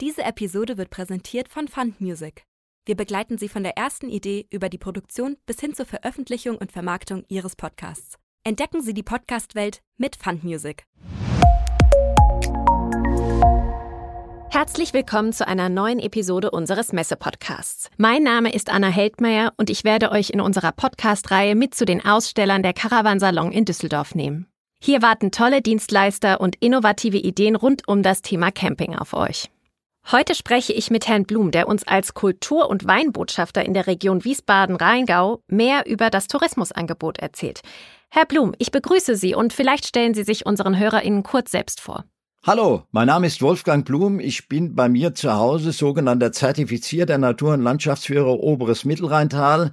Diese Episode wird präsentiert von Fund Music. Wir begleiten Sie von der ersten Idee über die Produktion bis hin zur Veröffentlichung und Vermarktung Ihres Podcasts. Entdecken Sie die Podcast-Welt mit Fund Music. Herzlich willkommen zu einer neuen Episode unseres Messe-Podcasts. Mein Name ist Anna Heldmeier und ich werde euch in unserer Podcast-Reihe mit zu den Ausstellern der Caravansalon in Düsseldorf nehmen. Hier warten tolle Dienstleister und innovative Ideen rund um das Thema Camping auf euch. Heute spreche ich mit Herrn Blum, der uns als Kultur- und Weinbotschafter in der Region Wiesbaden-Rheingau mehr über das Tourismusangebot erzählt. Herr Blum, ich begrüße Sie und vielleicht stellen Sie sich unseren HörerInnen kurz selbst vor. Hallo, mein Name ist Wolfgang Blum. Ich bin bei mir zu Hause sogenannter zertifizierter Natur- und Landschaftsführer Oberes Mittelrheintal,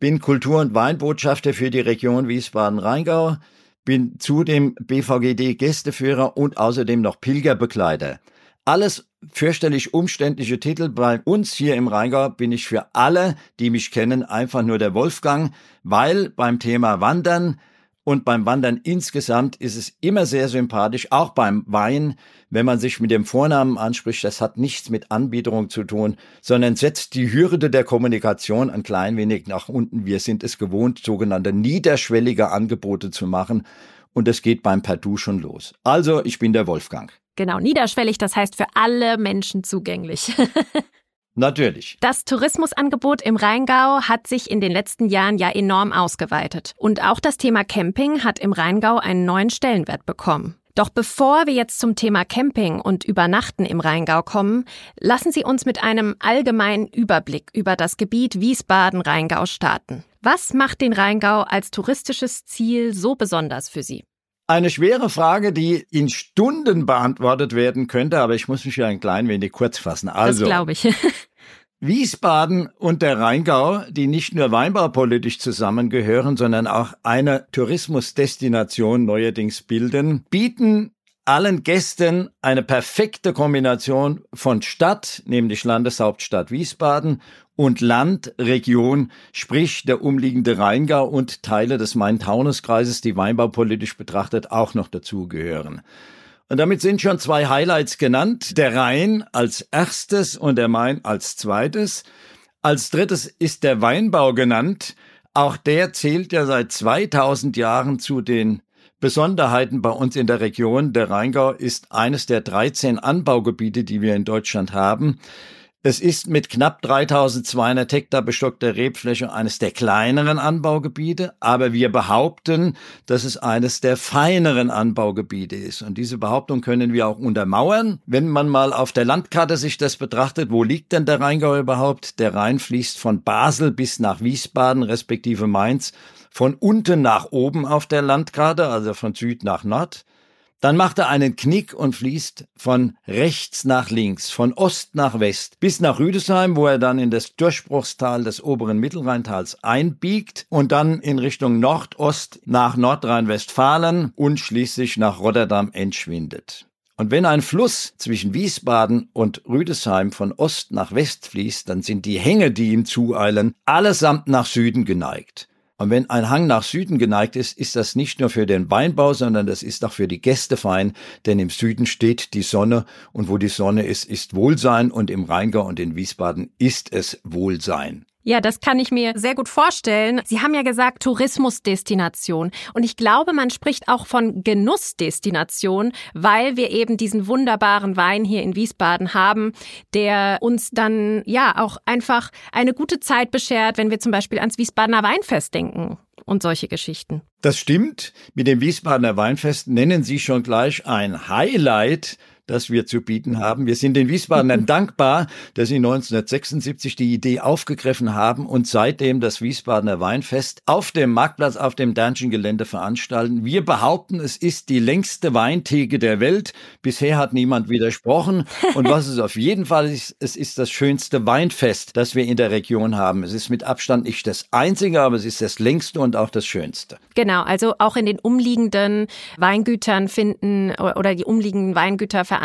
bin Kultur- und Weinbotschafter für die Region Wiesbaden-Rheingau, bin zudem BVGD Gästeführer und außerdem noch Pilgerbegleiter. Alles fürchterlich umständliche Titel. Bei uns hier im Rheingau bin ich für alle, die mich kennen, einfach nur der Wolfgang, weil beim Thema Wandern und beim Wandern insgesamt ist es immer sehr sympathisch, auch beim Wein, wenn man sich mit dem Vornamen anspricht. Das hat nichts mit Anbiederung zu tun, sondern setzt die Hürde der Kommunikation ein klein wenig nach unten. Wir sind es gewohnt, sogenannte niederschwellige Angebote zu machen. Und es geht beim Perdu schon los. Also, ich bin der Wolfgang. Genau, niederschwellig, das heißt für alle Menschen zugänglich. Natürlich. Das Tourismusangebot im Rheingau hat sich in den letzten Jahren ja enorm ausgeweitet. Und auch das Thema Camping hat im Rheingau einen neuen Stellenwert bekommen. Doch bevor wir jetzt zum Thema Camping und Übernachten im Rheingau kommen, lassen Sie uns mit einem allgemeinen Überblick über das Gebiet Wiesbaden-Rheingau starten. Was macht den Rheingau als touristisches Ziel so besonders für Sie? Eine schwere Frage, die in Stunden beantwortet werden könnte, aber ich muss mich ja ein klein wenig kurz fassen. Also, das glaube ich. Wiesbaden und der Rheingau, die nicht nur weinbaupolitisch zusammengehören, sondern auch eine Tourismusdestination neuerdings bilden, bieten allen Gästen eine perfekte Kombination von Stadt, nämlich Landeshauptstadt Wiesbaden, und Land, Region, sprich der umliegende Rheingau und Teile des Main-Taunus-Kreises, die weinbaupolitisch betrachtet auch noch dazugehören. Und damit sind schon zwei Highlights genannt. Der Rhein als erstes und der Main als zweites. Als drittes ist der Weinbau genannt. Auch der zählt ja seit 2000 Jahren zu den Besonderheiten bei uns in der Region. Der Rheingau ist eines der 13 Anbaugebiete, die wir in Deutschland haben. Es ist mit knapp 3200 Hektar bestockter Rebfläche eines der kleineren Anbaugebiete, aber wir behaupten, dass es eines der feineren Anbaugebiete ist. Und diese Behauptung können wir auch untermauern. Wenn man mal auf der Landkarte sich das betrachtet, wo liegt denn der Rheingau überhaupt? Der Rhein fließt von Basel bis nach Wiesbaden, respektive Mainz, von unten nach oben auf der Landkarte, also von Süd nach Nord. Dann macht er einen Knick und fließt von rechts nach links, von Ost nach West, bis nach Rüdesheim, wo er dann in das Durchbruchstal des oberen Mittelrheintals einbiegt und dann in Richtung Nordost nach Nordrhein-Westfalen und schließlich nach Rotterdam entschwindet. Und wenn ein Fluss zwischen Wiesbaden und Rüdesheim von Ost nach West fließt, dann sind die Hänge, die ihm zueilen, allesamt nach Süden geneigt. Und wenn ein Hang nach Süden geneigt ist, ist das nicht nur für den Weinbau, sondern das ist auch für die Gäste fein, denn im Süden steht die Sonne und wo die Sonne ist, ist Wohlsein und im Rheingau und in Wiesbaden ist es Wohlsein. Ja, das kann ich mir sehr gut vorstellen. Sie haben ja gesagt Tourismusdestination. Und ich glaube, man spricht auch von Genussdestination, weil wir eben diesen wunderbaren Wein hier in Wiesbaden haben, der uns dann ja auch einfach eine gute Zeit beschert, wenn wir zum Beispiel ans Wiesbadener Weinfest denken und solche Geschichten. Das stimmt. Mit dem Wiesbadener Weinfest nennen Sie schon gleich ein Highlight das wir zu bieten haben. Wir sind den Wiesbadenern dankbar, dass sie 1976 die Idee aufgegriffen haben und seitdem das Wiesbadener Weinfest auf dem Marktplatz auf dem Dernschen-Gelände veranstalten. Wir behaupten, es ist die längste Weintheke der Welt. Bisher hat niemand widersprochen. Und was es auf jeden Fall ist, es ist das schönste Weinfest, das wir in der Region haben. Es ist mit Abstand nicht das einzige, aber es ist das längste und auch das schönste. Genau, also auch in den umliegenden Weingütern finden oder die umliegenden Weingüter veranstalten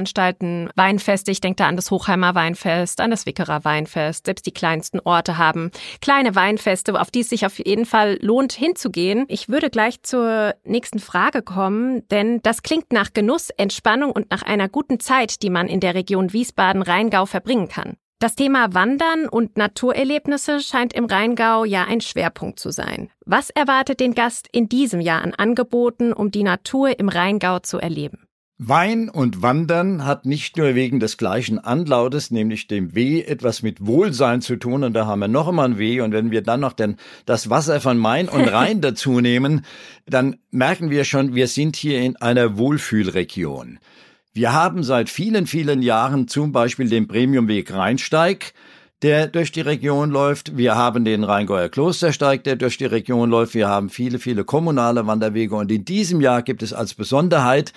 Weinfeste. Ich denke da an das Hochheimer Weinfest, an das Wickerer Weinfest. Selbst die kleinsten Orte haben kleine Weinfeste, auf die es sich auf jeden Fall lohnt hinzugehen. Ich würde gleich zur nächsten Frage kommen, denn das klingt nach Genuss, Entspannung und nach einer guten Zeit, die man in der Region Wiesbaden-Rheingau verbringen kann. Das Thema Wandern und Naturerlebnisse scheint im Rheingau ja ein Schwerpunkt zu sein. Was erwartet den Gast in diesem Jahr an Angeboten, um die Natur im Rheingau zu erleben? Wein und Wandern hat nicht nur wegen des gleichen Anlautes, nämlich dem W, etwas mit Wohlsein zu tun. Und da haben wir noch einmal ein W. Und wenn wir dann noch den, das Wasser von Main und Rhein dazu nehmen, dann merken wir schon, wir sind hier in einer Wohlfühlregion. Wir haben seit vielen, vielen Jahren zum Beispiel den Premiumweg Rheinsteig, der durch die Region läuft. Wir haben den Rheingauer Klostersteig, der durch die Region läuft. Wir haben viele, viele kommunale Wanderwege. Und in diesem Jahr gibt es als Besonderheit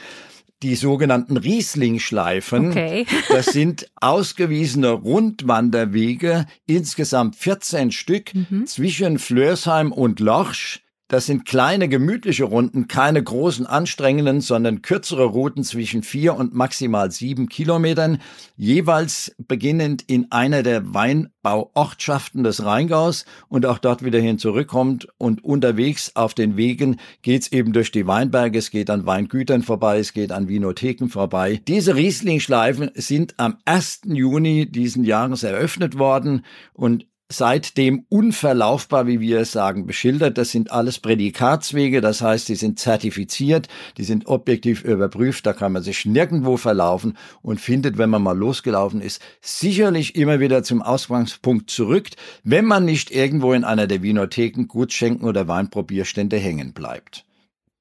die sogenannten Riesling-Schleifen. Okay. das sind ausgewiesene Rundwanderwege, insgesamt 14 Stück mhm. zwischen Flörsheim und Lorsch das sind kleine, gemütliche Runden, keine großen, anstrengenden, sondern kürzere Routen zwischen vier und maximal sieben Kilometern, jeweils beginnend in einer der Weinbauortschaften des Rheingaus und auch dort wieder hin zurückkommt. Und unterwegs auf den Wegen geht's eben durch die Weinberge, es geht an Weingütern vorbei, es geht an Vinotheken vorbei. Diese Riesling-Schleifen sind am 1. Juni diesen Jahres eröffnet worden und seitdem unverlaufbar, wie wir es sagen, beschildert. Das sind alles Prädikatswege, das heißt, die sind zertifiziert, die sind objektiv überprüft, da kann man sich nirgendwo verlaufen und findet, wenn man mal losgelaufen ist, sicherlich immer wieder zum Ausgangspunkt zurück, wenn man nicht irgendwo in einer der Winotheken Gutschenken oder Weinprobierstände hängen bleibt.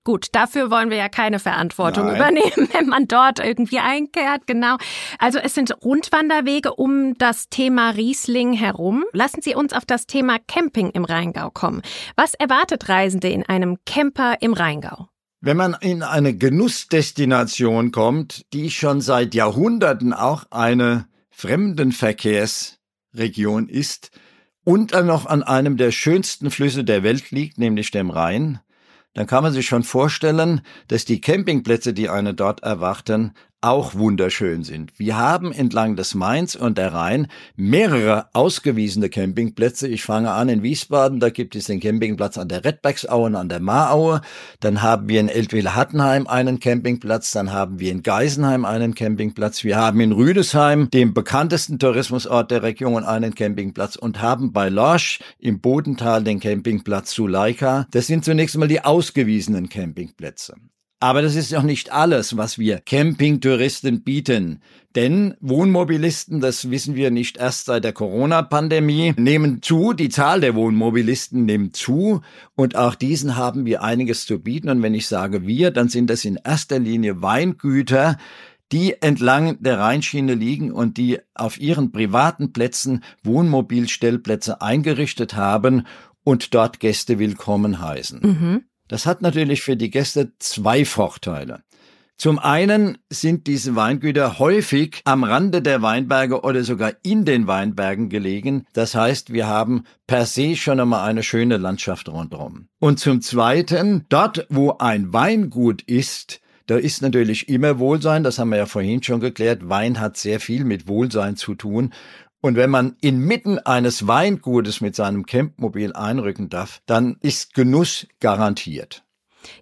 Gut, dafür wollen wir ja keine Verantwortung Nein. übernehmen, wenn man dort irgendwie einkehrt, genau. Also es sind Rundwanderwege um das Thema Riesling herum. Lassen Sie uns auf das Thema Camping im Rheingau kommen. Was erwartet Reisende in einem Camper im Rheingau? Wenn man in eine Genussdestination kommt, die schon seit Jahrhunderten auch eine Fremdenverkehrsregion ist und dann noch an einem der schönsten Flüsse der Welt liegt, nämlich dem Rhein, dann kann man sich schon vorstellen, dass die Campingplätze, die eine dort erwarten, auch wunderschön sind. Wir haben entlang des Mains und der Rhein mehrere ausgewiesene Campingplätze. Ich fange an in Wiesbaden, da gibt es den Campingplatz an der Redbergsaue und an der Maaue. Dann haben wir in Eltville-Hattenheim einen Campingplatz, dann haben wir in Geisenheim einen Campingplatz. Wir haben in Rüdesheim, dem bekanntesten Tourismusort der Region, einen Campingplatz und haben bei Lorsch im Bodental den Campingplatz Suleika. Das sind zunächst einmal die ausgewiesenen Campingplätze. Aber das ist noch nicht alles, was wir Campingtouristen bieten. Denn Wohnmobilisten, das wissen wir nicht erst seit der Corona-Pandemie, nehmen zu. Die Zahl der Wohnmobilisten nimmt zu. Und auch diesen haben wir einiges zu bieten. Und wenn ich sage wir, dann sind das in erster Linie Weingüter, die entlang der Rheinschiene liegen und die auf ihren privaten Plätzen Wohnmobilstellplätze eingerichtet haben und dort Gäste willkommen heißen. Mhm. Das hat natürlich für die Gäste zwei Vorteile. Zum einen sind diese Weingüter häufig am Rande der Weinberge oder sogar in den Weinbergen gelegen. Das heißt, wir haben per se schon einmal eine schöne Landschaft rundherum. Und zum zweiten, dort wo ein Weingut ist, da ist natürlich immer Wohlsein, das haben wir ja vorhin schon geklärt. Wein hat sehr viel mit Wohlsein zu tun. Und wenn man inmitten eines Weingutes mit seinem Campmobil einrücken darf, dann ist Genuss garantiert.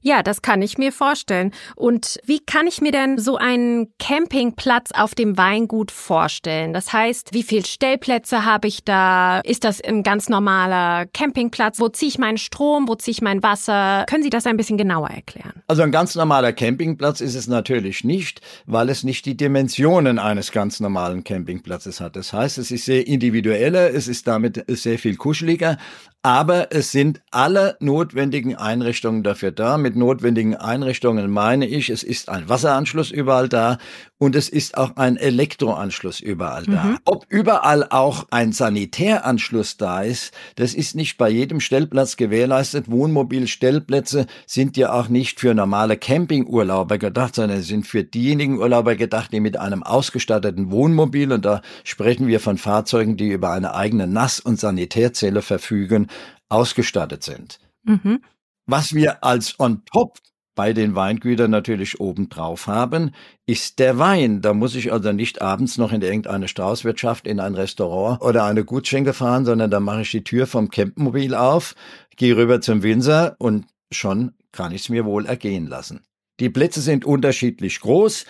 Ja, das kann ich mir vorstellen. Und wie kann ich mir denn so einen Campingplatz auf dem Weingut vorstellen? Das heißt, wie viele Stellplätze habe ich da? Ist das ein ganz normaler Campingplatz? Wo ziehe ich meinen Strom? Wo ziehe ich mein Wasser? Können Sie das ein bisschen genauer erklären? Also ein ganz normaler Campingplatz ist es natürlich nicht, weil es nicht die Dimensionen eines ganz normalen Campingplatzes hat. Das heißt, es ist sehr individueller, es ist damit sehr viel kuscheliger, aber es sind alle notwendigen Einrichtungen dafür da. Mit notwendigen Einrichtungen meine ich, es ist ein Wasseranschluss überall da und es ist auch ein Elektroanschluss überall da. Mhm. Ob überall auch ein Sanitäranschluss da ist, das ist nicht bei jedem Stellplatz gewährleistet. Wohnmobilstellplätze sind ja auch nicht für normale Campingurlauber gedacht, sondern sind für diejenigen Urlauber gedacht, die mit einem ausgestatteten Wohnmobil, und da sprechen wir von Fahrzeugen, die über eine eigene Nass- und Sanitärzelle verfügen, ausgestattet sind. Mhm. Was wir als on top bei den Weingütern natürlich obendrauf haben, ist der Wein. Da muss ich also nicht abends noch in irgendeine Straußwirtschaft, in ein Restaurant oder eine Gutschenke fahren, sondern da mache ich die Tür vom Campmobil auf, gehe rüber zum Winzer und schon kann ich es mir wohl ergehen lassen. Die Plätze sind unterschiedlich groß.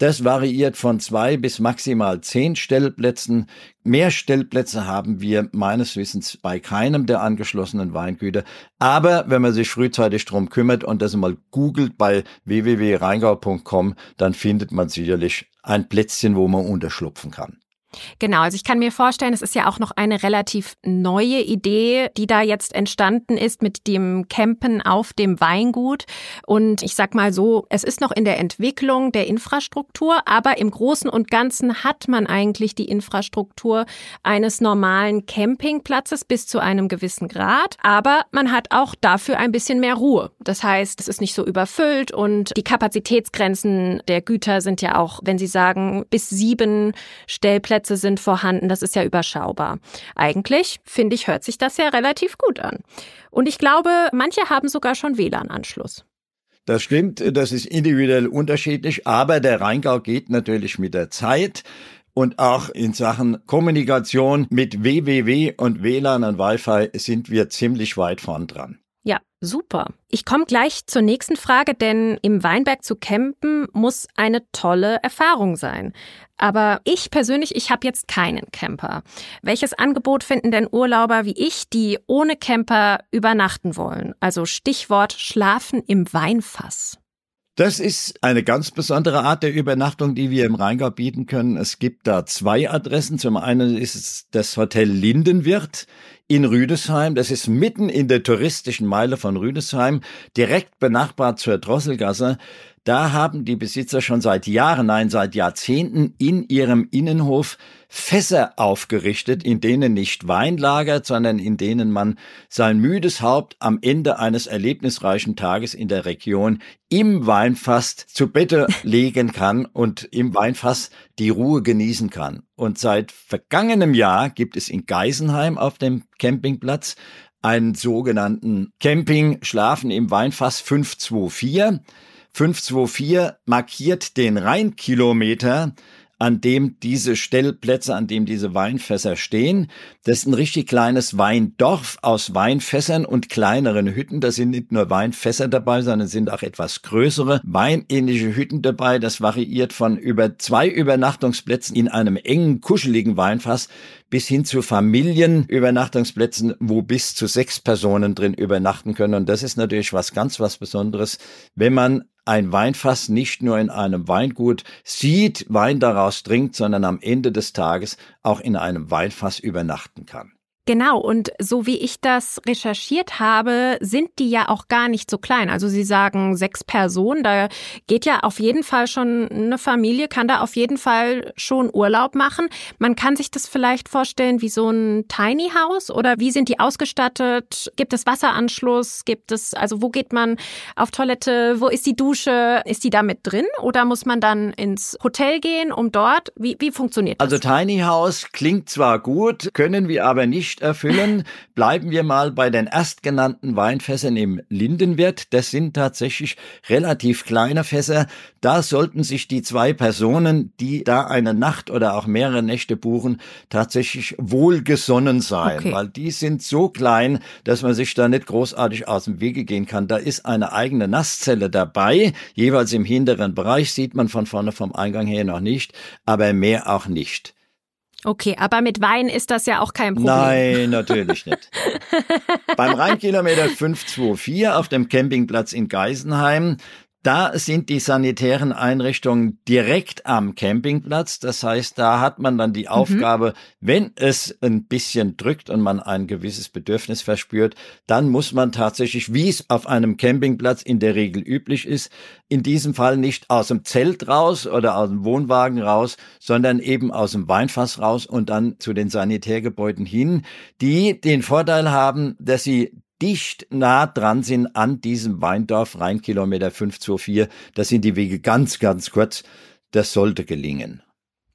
Das variiert von zwei bis maximal zehn Stellplätzen. Mehr Stellplätze haben wir meines Wissens bei keinem der angeschlossenen Weingüter. Aber wenn man sich frühzeitig drum kümmert und das mal googelt bei www.rheingau.com, dann findet man sicherlich ein Plätzchen, wo man unterschlupfen kann. Genau, also ich kann mir vorstellen, es ist ja auch noch eine relativ neue Idee, die da jetzt entstanden ist mit dem Campen auf dem Weingut. Und ich sag mal so, es ist noch in der Entwicklung der Infrastruktur, aber im Großen und Ganzen hat man eigentlich die Infrastruktur eines normalen Campingplatzes bis zu einem gewissen Grad. Aber man hat auch dafür ein bisschen mehr Ruhe. Das heißt, es ist nicht so überfüllt und die Kapazitätsgrenzen der Güter sind ja auch, wenn Sie sagen, bis sieben Stellplätze Parkplätze sind vorhanden, das ist ja überschaubar. Eigentlich, finde ich, hört sich das ja relativ gut an. Und ich glaube, manche haben sogar schon WLAN-Anschluss. Das stimmt, das ist individuell unterschiedlich, aber der Rheingau geht natürlich mit der Zeit. Und auch in Sachen Kommunikation mit WWW und WLAN und Wi-Fi sind wir ziemlich weit vorn dran. Super. Ich komme gleich zur nächsten Frage, denn im Weinberg zu campen muss eine tolle Erfahrung sein. Aber ich persönlich, ich habe jetzt keinen Camper. Welches Angebot finden denn Urlauber wie ich, die ohne Camper übernachten wollen? Also Stichwort Schlafen im Weinfass. Das ist eine ganz besondere Art der Übernachtung, die wir im Rheingau bieten können. Es gibt da zwei Adressen. Zum einen ist es das Hotel Lindenwirt in Rüdesheim. Das ist mitten in der touristischen Meile von Rüdesheim, direkt benachbart zur Drosselgasse. Da haben die Besitzer schon seit Jahren, nein, seit Jahrzehnten in ihrem Innenhof Fässer aufgerichtet, in denen nicht Wein lagert, sondern in denen man sein müdes Haupt am Ende eines erlebnisreichen Tages in der Region im Weinfass zu Bette legen kann und im Weinfass die Ruhe genießen kann. Und seit vergangenem Jahr gibt es in Geisenheim auf dem Campingplatz einen sogenannten Camping Schlafen im Weinfass 524. 524 markiert den Rheinkilometer, an dem diese Stellplätze, an dem diese Weinfässer stehen. Das ist ein richtig kleines Weindorf aus Weinfässern und kleineren Hütten. Da sind nicht nur Weinfässer dabei, sondern sind auch etwas größere weinähnliche Hütten dabei. Das variiert von über zwei Übernachtungsplätzen in einem engen, kuscheligen Weinfass bis hin zu Familienübernachtungsplätzen, wo bis zu sechs Personen drin übernachten können. Und das ist natürlich was ganz was Besonderes, wenn man ein Weinfass nicht nur in einem Weingut sieht, Wein daraus trinkt, sondern am Ende des Tages auch in einem Weinfass übernachten kann. Genau, und so wie ich das recherchiert habe, sind die ja auch gar nicht so klein. Also Sie sagen sechs Personen, da geht ja auf jeden Fall schon eine Familie, kann da auf jeden Fall schon Urlaub machen. Man kann sich das vielleicht vorstellen wie so ein Tiny House oder wie sind die ausgestattet? Gibt es Wasseranschluss? Gibt es, also wo geht man auf Toilette? Wo ist die Dusche? Ist die da mit drin oder muss man dann ins Hotel gehen, um dort? Wie, wie funktioniert das? Also Tiny House klingt zwar gut, können wir aber nicht nicht erfüllen. Bleiben wir mal bei den erstgenannten Weinfässern im Lindenwirt. Das sind tatsächlich relativ kleine Fässer. Da sollten sich die zwei Personen, die da eine Nacht oder auch mehrere Nächte buchen, tatsächlich wohlgesonnen sein, okay. weil die sind so klein, dass man sich da nicht großartig aus dem Wege gehen kann. Da ist eine eigene Nasszelle dabei. Jeweils im hinteren Bereich sieht man von vorne vom Eingang her noch nicht, aber mehr auch nicht. Okay, aber mit Wein ist das ja auch kein Problem. Nein, natürlich nicht. Beim Rheinkilometer 524 auf dem Campingplatz in Geisenheim, da sind die sanitären Einrichtungen direkt am Campingplatz. Das heißt, da hat man dann die mhm. Aufgabe, mhm. wenn es ein bisschen drückt und man ein gewisses Bedürfnis verspürt, dann muss man tatsächlich, wie es auf einem Campingplatz in der Regel üblich ist, in diesem Fall nicht aus dem Zelt raus oder aus dem Wohnwagen raus, sondern eben aus dem Weinfass raus und dann zu den Sanitärgebäuden hin, die den Vorteil haben, dass sie dicht nah dran sind an diesem Weindorf, Rheinkilometer 524. Das sind die Wege ganz, ganz kurz. Das sollte gelingen.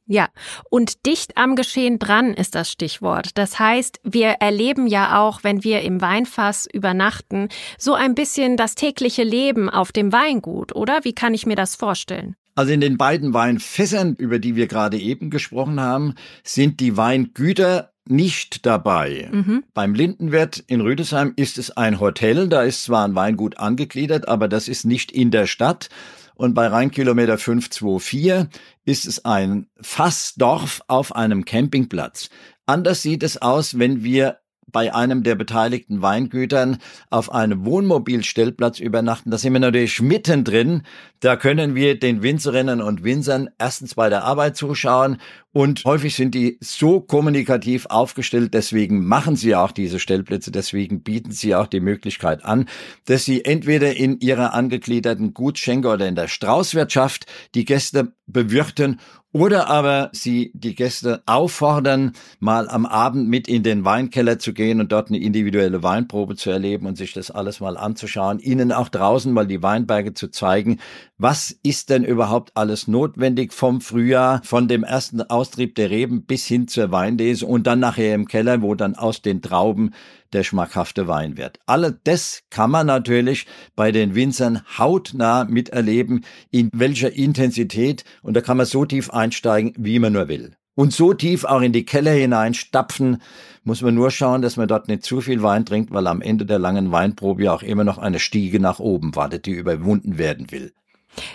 Ja, und dicht am Geschehen dran ist das Stichwort. Das heißt, wir erleben ja auch, wenn wir im Weinfass übernachten, so ein bisschen das tägliche Leben auf dem Weingut, oder? Wie kann ich mir das vorstellen? Also in den beiden Weinfässern, über die wir gerade eben gesprochen haben, sind die Weingüter nicht dabei. Mhm. Beim Lindenwirt in Rüdesheim ist es ein Hotel, da ist zwar ein Weingut angegliedert, aber das ist nicht in der Stadt, und bei Rheinkilometer 524 ist es ein Fassdorf auf einem Campingplatz. Anders sieht es aus, wenn wir bei einem der beteiligten Weingütern auf einem Wohnmobilstellplatz übernachten. Da sind wir natürlich mittendrin. Da können wir den Winzerinnen und Winzern erstens bei der Arbeit zuschauen und häufig sind die so kommunikativ aufgestellt, deswegen machen sie auch diese Stellplätze, deswegen bieten sie auch die Möglichkeit an, dass sie entweder in ihrer angegliederten Gutschenke oder in der Straußwirtschaft die Gäste bewirten oder aber sie die Gäste auffordern, mal am Abend mit in den Weinkeller zu gehen und dort eine individuelle Weinprobe zu erleben und sich das alles mal anzuschauen, ihnen auch draußen mal die Weinberge zu zeigen. Was ist denn überhaupt alles notwendig vom Frühjahr, von dem ersten Austrieb der Reben bis hin zur Weinlese und dann nachher im Keller, wo dann aus den Trauben der schmackhafte Wein wird. Alle das kann man natürlich bei den Winzern hautnah miterleben, in welcher Intensität und da kann man so tief einsteigen, wie man nur will. Und so tief auch in die Keller hineinstapfen, muss man nur schauen, dass man dort nicht zu viel Wein trinkt, weil am Ende der langen Weinprobe ja auch immer noch eine Stiege nach oben wartet, die überwunden werden will.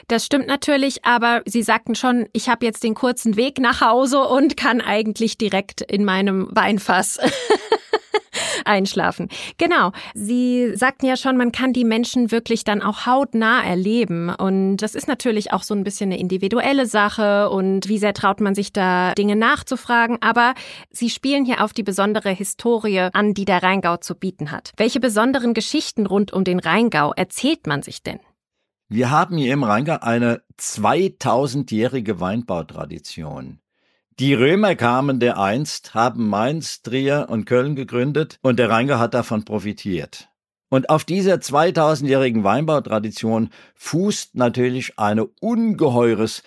Das stimmt natürlich, aber Sie sagten schon, ich habe jetzt den kurzen Weg nach Hause und kann eigentlich direkt in meinem Weinfass einschlafen. Genau. Sie sagten ja schon, man kann die Menschen wirklich dann auch hautnah erleben. Und das ist natürlich auch so ein bisschen eine individuelle Sache und wie sehr traut man sich da Dinge nachzufragen. Aber Sie spielen hier auf die besondere Historie an, die der Rheingau zu bieten hat. Welche besonderen Geschichten rund um den Rheingau erzählt man sich denn? Wir haben hier im Rheingau eine 2000-jährige Weinbautradition. Die Römer kamen der einst, haben Mainz, Trier und Köln gegründet und der Rheingau hat davon profitiert. Und auf dieser 2000-jährigen Weinbautradition fußt natürlich eine ungeheures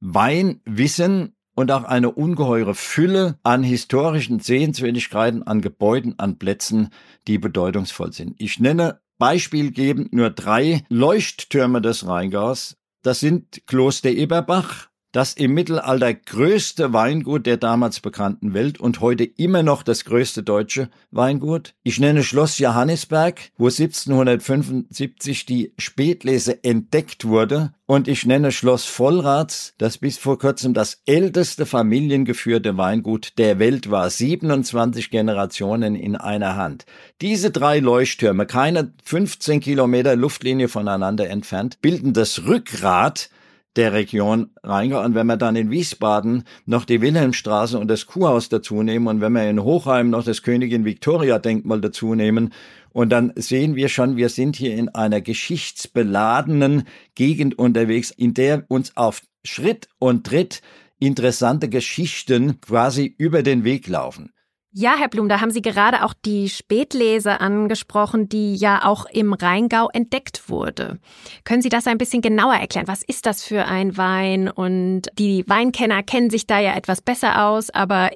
Weinwissen und auch eine ungeheure Fülle an historischen Sehenswürdigkeiten, an Gebäuden, an Plätzen, die bedeutungsvoll sind. Ich nenne beispielgebend nur drei Leuchttürme des Rheingaus. Das sind Kloster Eberbach, das im Mittelalter größte Weingut der damals bekannten Welt und heute immer noch das größte deutsche Weingut. Ich nenne Schloss Johannisberg, wo 1775 die Spätlese entdeckt wurde. Und ich nenne Schloss Vollrats, das bis vor kurzem das älteste familiengeführte Weingut der Welt war. 27 Generationen in einer Hand. Diese drei Leuchttürme, keine 15 Kilometer Luftlinie voneinander entfernt, bilden das Rückgrat der Region Rheingau. Und wenn wir dann in Wiesbaden noch die Wilhelmstraße und das Kuhhaus dazu nehmen und wenn wir in Hochheim noch das Königin Victoria Denkmal dazu nehmen, und dann sehen wir schon, wir sind hier in einer geschichtsbeladenen Gegend unterwegs, in der uns auf Schritt und Tritt interessante Geschichten quasi über den Weg laufen. Ja, Herr Blum, da haben Sie gerade auch die Spätlese angesprochen, die ja auch im Rheingau entdeckt wurde. Können Sie das ein bisschen genauer erklären? Was ist das für ein Wein? Und die Weinkenner kennen sich da ja etwas besser aus, aber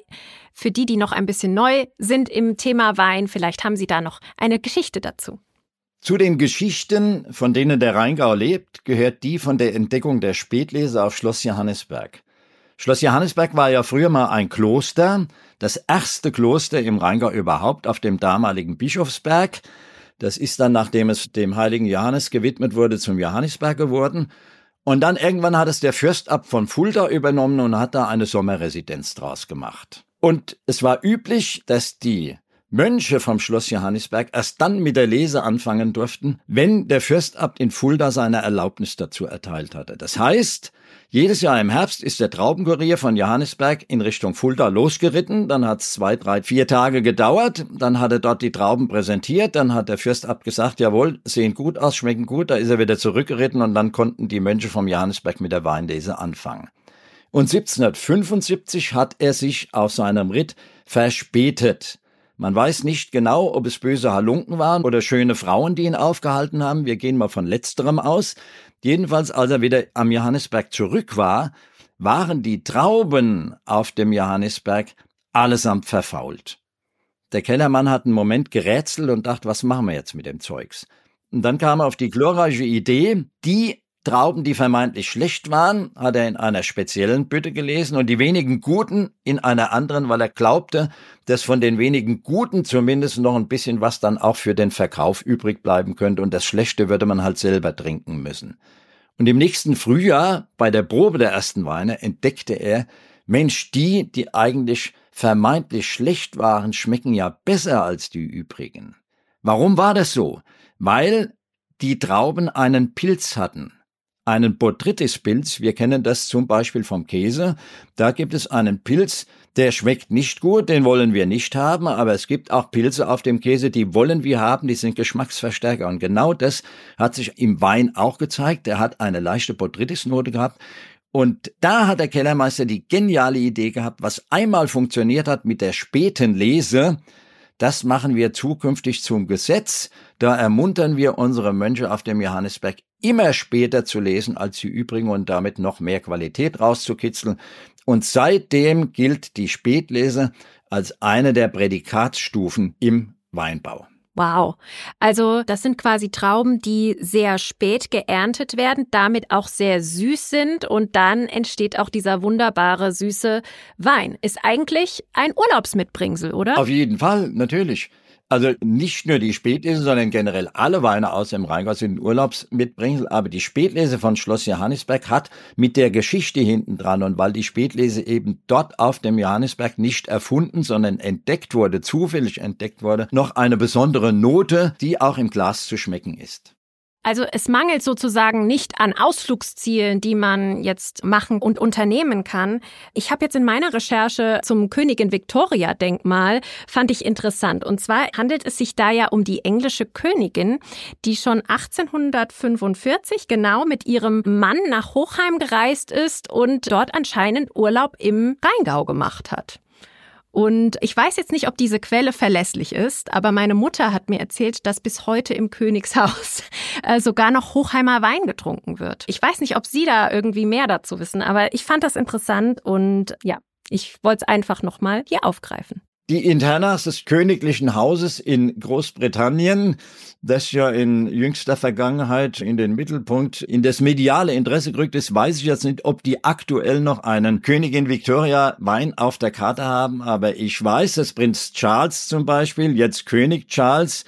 für die, die noch ein bisschen neu sind im Thema Wein, vielleicht haben Sie da noch eine Geschichte dazu. Zu den Geschichten, von denen der Rheingau lebt, gehört die von der Entdeckung der Spätlese auf Schloss Johannesberg. Schloss Johannesberg war ja früher mal ein Kloster, das erste Kloster im Rheingau überhaupt auf dem damaligen Bischofsberg. Das ist dann, nachdem es dem heiligen Johannes gewidmet wurde, zum Johannisberg geworden. Und dann irgendwann hat es der Fürstabt von Fulda übernommen und hat da eine Sommerresidenz draus gemacht. Und es war üblich, dass die Mönche vom Schloss Johannisberg erst dann mit der Lese anfangen durften, wenn der Fürstabt in Fulda seine Erlaubnis dazu erteilt hatte. Das heißt, jedes Jahr im Herbst ist der Traubenkurier von Johannisberg in Richtung Fulda losgeritten. Dann hat es zwei, drei, vier Tage gedauert. Dann hat er dort die Trauben präsentiert. Dann hat der Fürstabt gesagt, jawohl, sehen gut aus, schmecken gut. Da ist er wieder zurückgeritten und dann konnten die Mönche vom Johannisberg mit der Weinlese anfangen. Und 1775 hat er sich auf seinem Ritt verspätet. Man weiß nicht genau, ob es böse Halunken waren oder schöne Frauen, die ihn aufgehalten haben. Wir gehen mal von letzterem aus. Jedenfalls, als er wieder am Johannesberg zurück war, waren die Trauben auf dem Johannisberg allesamt verfault. Der Kellermann hat einen Moment gerätselt und dachte, was machen wir jetzt mit dem Zeugs? Und dann kam er auf die glorreiche Idee, die Trauben, die vermeintlich schlecht waren, hat er in einer speziellen Bütte gelesen und die wenigen guten in einer anderen, weil er glaubte, dass von den wenigen guten zumindest noch ein bisschen was dann auch für den Verkauf übrig bleiben könnte und das Schlechte würde man halt selber trinken müssen. Und im nächsten Frühjahr, bei der Probe der ersten Weine, entdeckte er, Mensch, die, die eigentlich vermeintlich schlecht waren, schmecken ja besser als die übrigen. Warum war das so? Weil die Trauben einen Pilz hatten einen Botrytis-Pilz. Wir kennen das zum Beispiel vom Käse. Da gibt es einen Pilz, der schmeckt nicht gut, den wollen wir nicht haben, aber es gibt auch Pilze auf dem Käse, die wollen wir haben, die sind Geschmacksverstärker. Und genau das hat sich im Wein auch gezeigt. Er hat eine leichte Botrytis-Note gehabt. Und da hat der Kellermeister die geniale Idee gehabt, was einmal funktioniert hat mit der späten Lese, das machen wir zukünftig zum Gesetz. Da ermuntern wir unsere Mönche auf dem Johannesberg immer später zu lesen als die übrigen und damit noch mehr Qualität rauszukitzeln. Und seitdem gilt die Spätlese als eine der Prädikatsstufen im Weinbau. Wow. Also das sind quasi Trauben, die sehr spät geerntet werden, damit auch sehr süß sind und dann entsteht auch dieser wunderbare süße Wein. Ist eigentlich ein Urlaubsmitbringsel, oder? Auf jeden Fall, natürlich. Also nicht nur die Spätlese, sondern generell alle Weine aus dem Rheingau sind Urlaubsmitbringsel. Aber die Spätlese von Schloss Johannisberg hat mit der Geschichte hinten dran und weil die Spätlese eben dort auf dem Johannisberg nicht erfunden, sondern entdeckt wurde, zufällig entdeckt wurde, noch eine besondere Note, die auch im Glas zu schmecken ist. Also es mangelt sozusagen nicht an Ausflugszielen, die man jetzt machen und unternehmen kann. Ich habe jetzt in meiner Recherche zum Königin Victoria Denkmal fand ich interessant. Und zwar handelt es sich da ja um die englische Königin, die schon 1845 genau mit ihrem Mann nach Hochheim gereist ist und dort anscheinend Urlaub im Rheingau gemacht hat. Und ich weiß jetzt nicht, ob diese Quelle verlässlich ist, aber meine Mutter hat mir erzählt, dass bis heute im Königshaus äh, sogar noch Hochheimer Wein getrunken wird. Ich weiß nicht, ob Sie da irgendwie mehr dazu wissen, aber ich fand das interessant und ja, ich wollte es einfach nochmal hier aufgreifen. Die Internas des königlichen Hauses in Großbritannien, das ja in jüngster Vergangenheit in den Mittelpunkt, in das mediale Interesse gerückt ist, weiß ich jetzt nicht, ob die aktuell noch einen Königin Victoria Wein auf der Karte haben, aber ich weiß, dass Prinz Charles zum Beispiel, jetzt König Charles,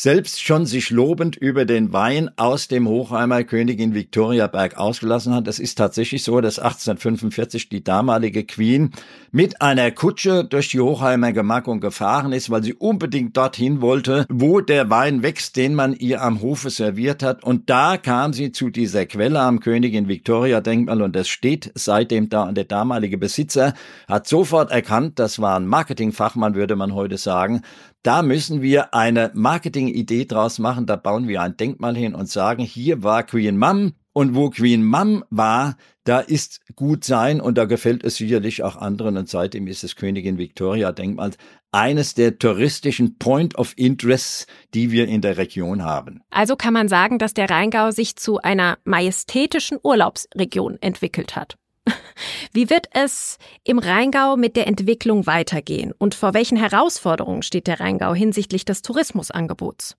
selbst schon sich lobend über den Wein aus dem Hochheimer Königin Victoria Berg ausgelassen hat. Es ist tatsächlich so, dass 1845 die damalige Queen mit einer Kutsche durch die Hochheimer Gemarkung gefahren ist, weil sie unbedingt dorthin wollte, wo der Wein wächst, den man ihr am Hofe serviert hat. Und da kam sie zu dieser Quelle am Königin Victoria Denkmal und das steht seitdem da. Und der damalige Besitzer hat sofort erkannt, das war ein Marketingfachmann, würde man heute sagen, da müssen wir eine Marketingidee draus machen. Da bauen wir ein Denkmal hin und sagen, hier war Queen Mum und wo Queen Mum war, da ist gut sein und da gefällt es sicherlich auch anderen und seitdem ist das Königin Victoria Denkmal eines der touristischen Point of Interests, die wir in der Region haben. Also kann man sagen, dass der Rheingau sich zu einer majestätischen Urlaubsregion entwickelt hat. Wie wird es im Rheingau mit der Entwicklung weitergehen und vor welchen Herausforderungen steht der Rheingau hinsichtlich des Tourismusangebots?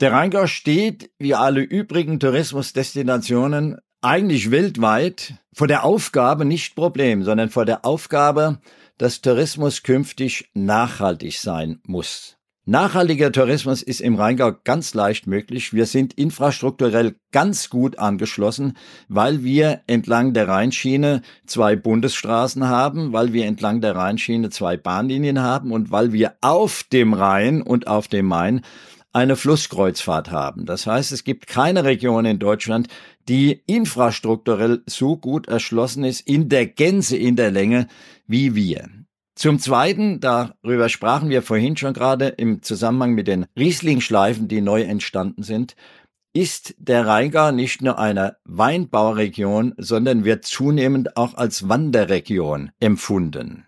Der Rheingau steht, wie alle übrigen Tourismusdestinationen, eigentlich weltweit vor der Aufgabe, nicht Problem, sondern vor der Aufgabe, dass Tourismus künftig nachhaltig sein muss. Nachhaltiger Tourismus ist im Rheingau ganz leicht möglich. Wir sind infrastrukturell ganz gut angeschlossen, weil wir entlang der Rheinschiene zwei Bundesstraßen haben, weil wir entlang der Rheinschiene zwei Bahnlinien haben und weil wir auf dem Rhein und auf dem Main eine Flusskreuzfahrt haben. Das heißt, es gibt keine Region in Deutschland, die infrastrukturell so gut erschlossen ist in der Gänze, in der Länge wie wir. Zum Zweiten, darüber sprachen wir vorhin schon gerade im Zusammenhang mit den Rieslingschleifen, die neu entstanden sind, ist der Rheingau nicht nur eine Weinbauregion, sondern wird zunehmend auch als Wanderregion empfunden.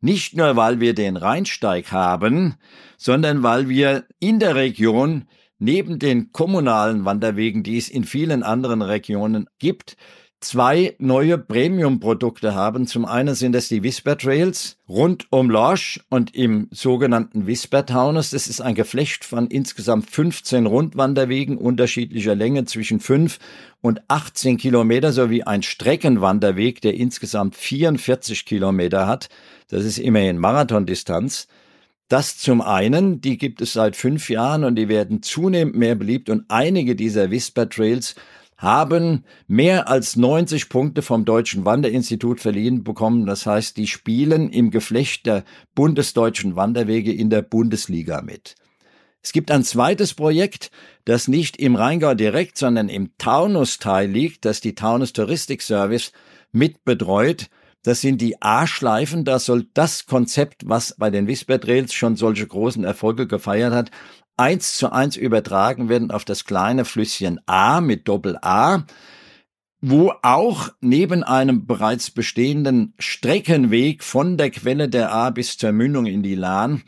Nicht nur, weil wir den Rheinsteig haben, sondern weil wir in der Region neben den kommunalen Wanderwegen, die es in vielen anderen Regionen gibt, zwei neue Premium-Produkte haben. Zum einen sind es die Whisper Trails rund um Lorsch und im sogenannten Whisper Taunus. Das ist ein Geflecht von insgesamt 15 Rundwanderwegen unterschiedlicher Länge zwischen 5 und 18 Kilometer sowie ein Streckenwanderweg, der insgesamt 44 Kilometer hat. Das ist immerhin Marathondistanz. Das zum einen, die gibt es seit fünf Jahren und die werden zunehmend mehr beliebt und einige dieser Whisper Trails haben mehr als 90 Punkte vom Deutschen Wanderinstitut verliehen bekommen. Das heißt, die spielen im Geflecht der bundesdeutschen Wanderwege in der Bundesliga mit. Es gibt ein zweites Projekt, das nicht im Rheingau direkt, sondern im Taunus-Teil liegt, das die Taunus Touristik Service mit betreut. Das sind die A-Schleifen. Da soll das Konzept, was bei den Whisper Trails schon solche großen Erfolge gefeiert hat, eins zu eins übertragen werden auf das kleine Flüsschen A mit Doppel A, wo auch neben einem bereits bestehenden Streckenweg von der Quelle der A bis zur Mündung in die Lahn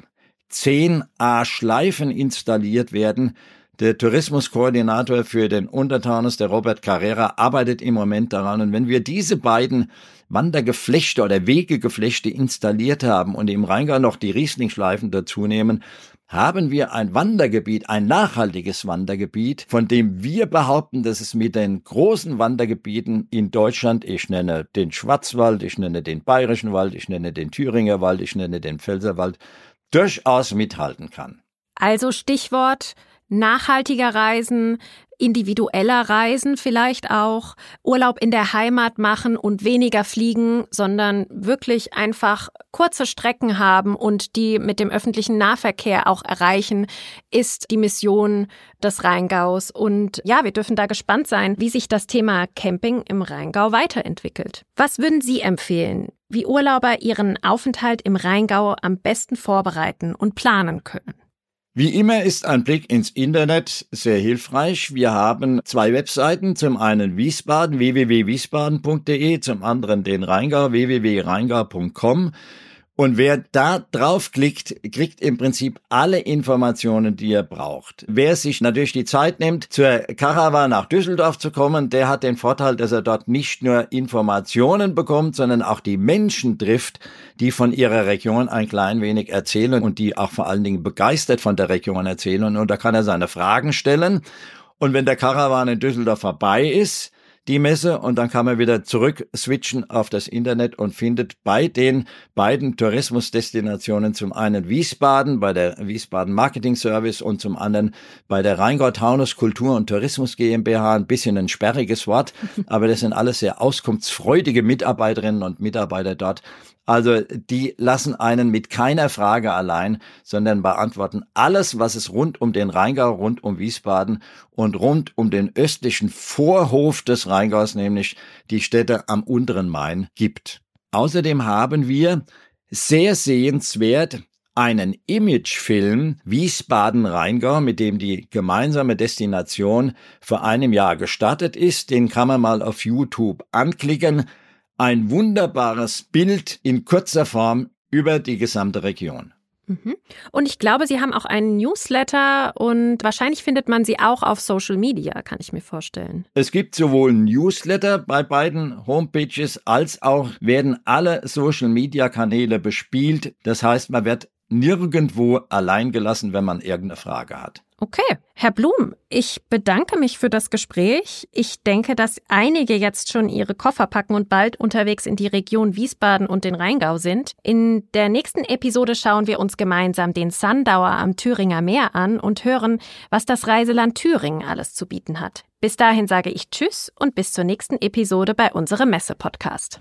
zehn A-Schleifen installiert werden. Der Tourismuskoordinator für den Untertaunus, der Robert Carrera, arbeitet im Moment daran. Und wenn wir diese beiden Wandergeflechte oder Wegegeflechte installiert haben und im Rheingau noch die Rieslingschleifen dazu nehmen, haben wir ein Wandergebiet, ein nachhaltiges Wandergebiet, von dem wir behaupten, dass es mit den großen Wandergebieten in Deutschland, ich nenne den Schwarzwald, ich nenne den Bayerischen Wald, ich nenne den Thüringer Wald, ich nenne den Pfälzerwald, durchaus mithalten kann. Also Stichwort nachhaltiger Reisen, individueller Reisen vielleicht auch, Urlaub in der Heimat machen und weniger fliegen, sondern wirklich einfach kurze Strecken haben und die mit dem öffentlichen Nahverkehr auch erreichen, ist die Mission des Rheingaus. Und ja, wir dürfen da gespannt sein, wie sich das Thema Camping im Rheingau weiterentwickelt. Was würden Sie empfehlen, wie Urlauber ihren Aufenthalt im Rheingau am besten vorbereiten und planen können? Wie immer ist ein Blick ins Internet sehr hilfreich. Wir haben zwei Webseiten, zum einen Wiesbaden, www.wiesbaden.de, zum anderen den Rheingau, www.rheingau.com. Und wer da draufklickt, kriegt im Prinzip alle Informationen, die er braucht. Wer sich natürlich die Zeit nimmt, zur Karawan nach Düsseldorf zu kommen, der hat den Vorteil, dass er dort nicht nur Informationen bekommt, sondern auch die Menschen trifft, die von ihrer Region ein klein wenig erzählen und die auch vor allen Dingen begeistert von der Region erzählen. Und da kann er seine Fragen stellen. Und wenn der Karawan in Düsseldorf vorbei ist, die Messe und dann kann man wieder zurück switchen auf das Internet und findet bei den beiden Tourismusdestinationen zum einen Wiesbaden bei der Wiesbaden Marketing Service und zum anderen bei der Rheingau Taunus Kultur und Tourismus GmbH. Ein bisschen ein sperriges Wort, aber das sind alles sehr auskunftsfreudige Mitarbeiterinnen und Mitarbeiter dort also die lassen einen mit keiner Frage allein, sondern beantworten alles, was es rund um den Rheingau, rund um Wiesbaden und rund um den östlichen Vorhof des Rheingaus, nämlich die Städte am unteren Main, gibt. Außerdem haben wir sehr sehenswert einen Imagefilm Wiesbaden-Rheingau, mit dem die gemeinsame Destination vor einem Jahr gestartet ist. Den kann man mal auf YouTube anklicken ein wunderbares Bild in kurzer Form über die gesamte Region. Mhm. Und ich glaube, Sie haben auch einen Newsletter und wahrscheinlich findet man Sie auch auf Social Media, kann ich mir vorstellen. Es gibt sowohl Newsletter bei beiden Homepages als auch werden alle Social Media Kanäle bespielt. Das heißt, man wird nirgendwo allein gelassen, wenn man irgendeine Frage hat. Okay, Herr Blum, ich bedanke mich für das Gespräch. Ich denke, dass einige jetzt schon ihre Koffer packen und bald unterwegs in die Region Wiesbaden und den Rheingau sind. In der nächsten Episode schauen wir uns gemeinsam den Sundauer am Thüringer Meer an und hören, was das Reiseland Thüringen alles zu bieten hat. Bis dahin sage ich Tschüss und bis zur nächsten Episode bei unserem Messe-Podcast.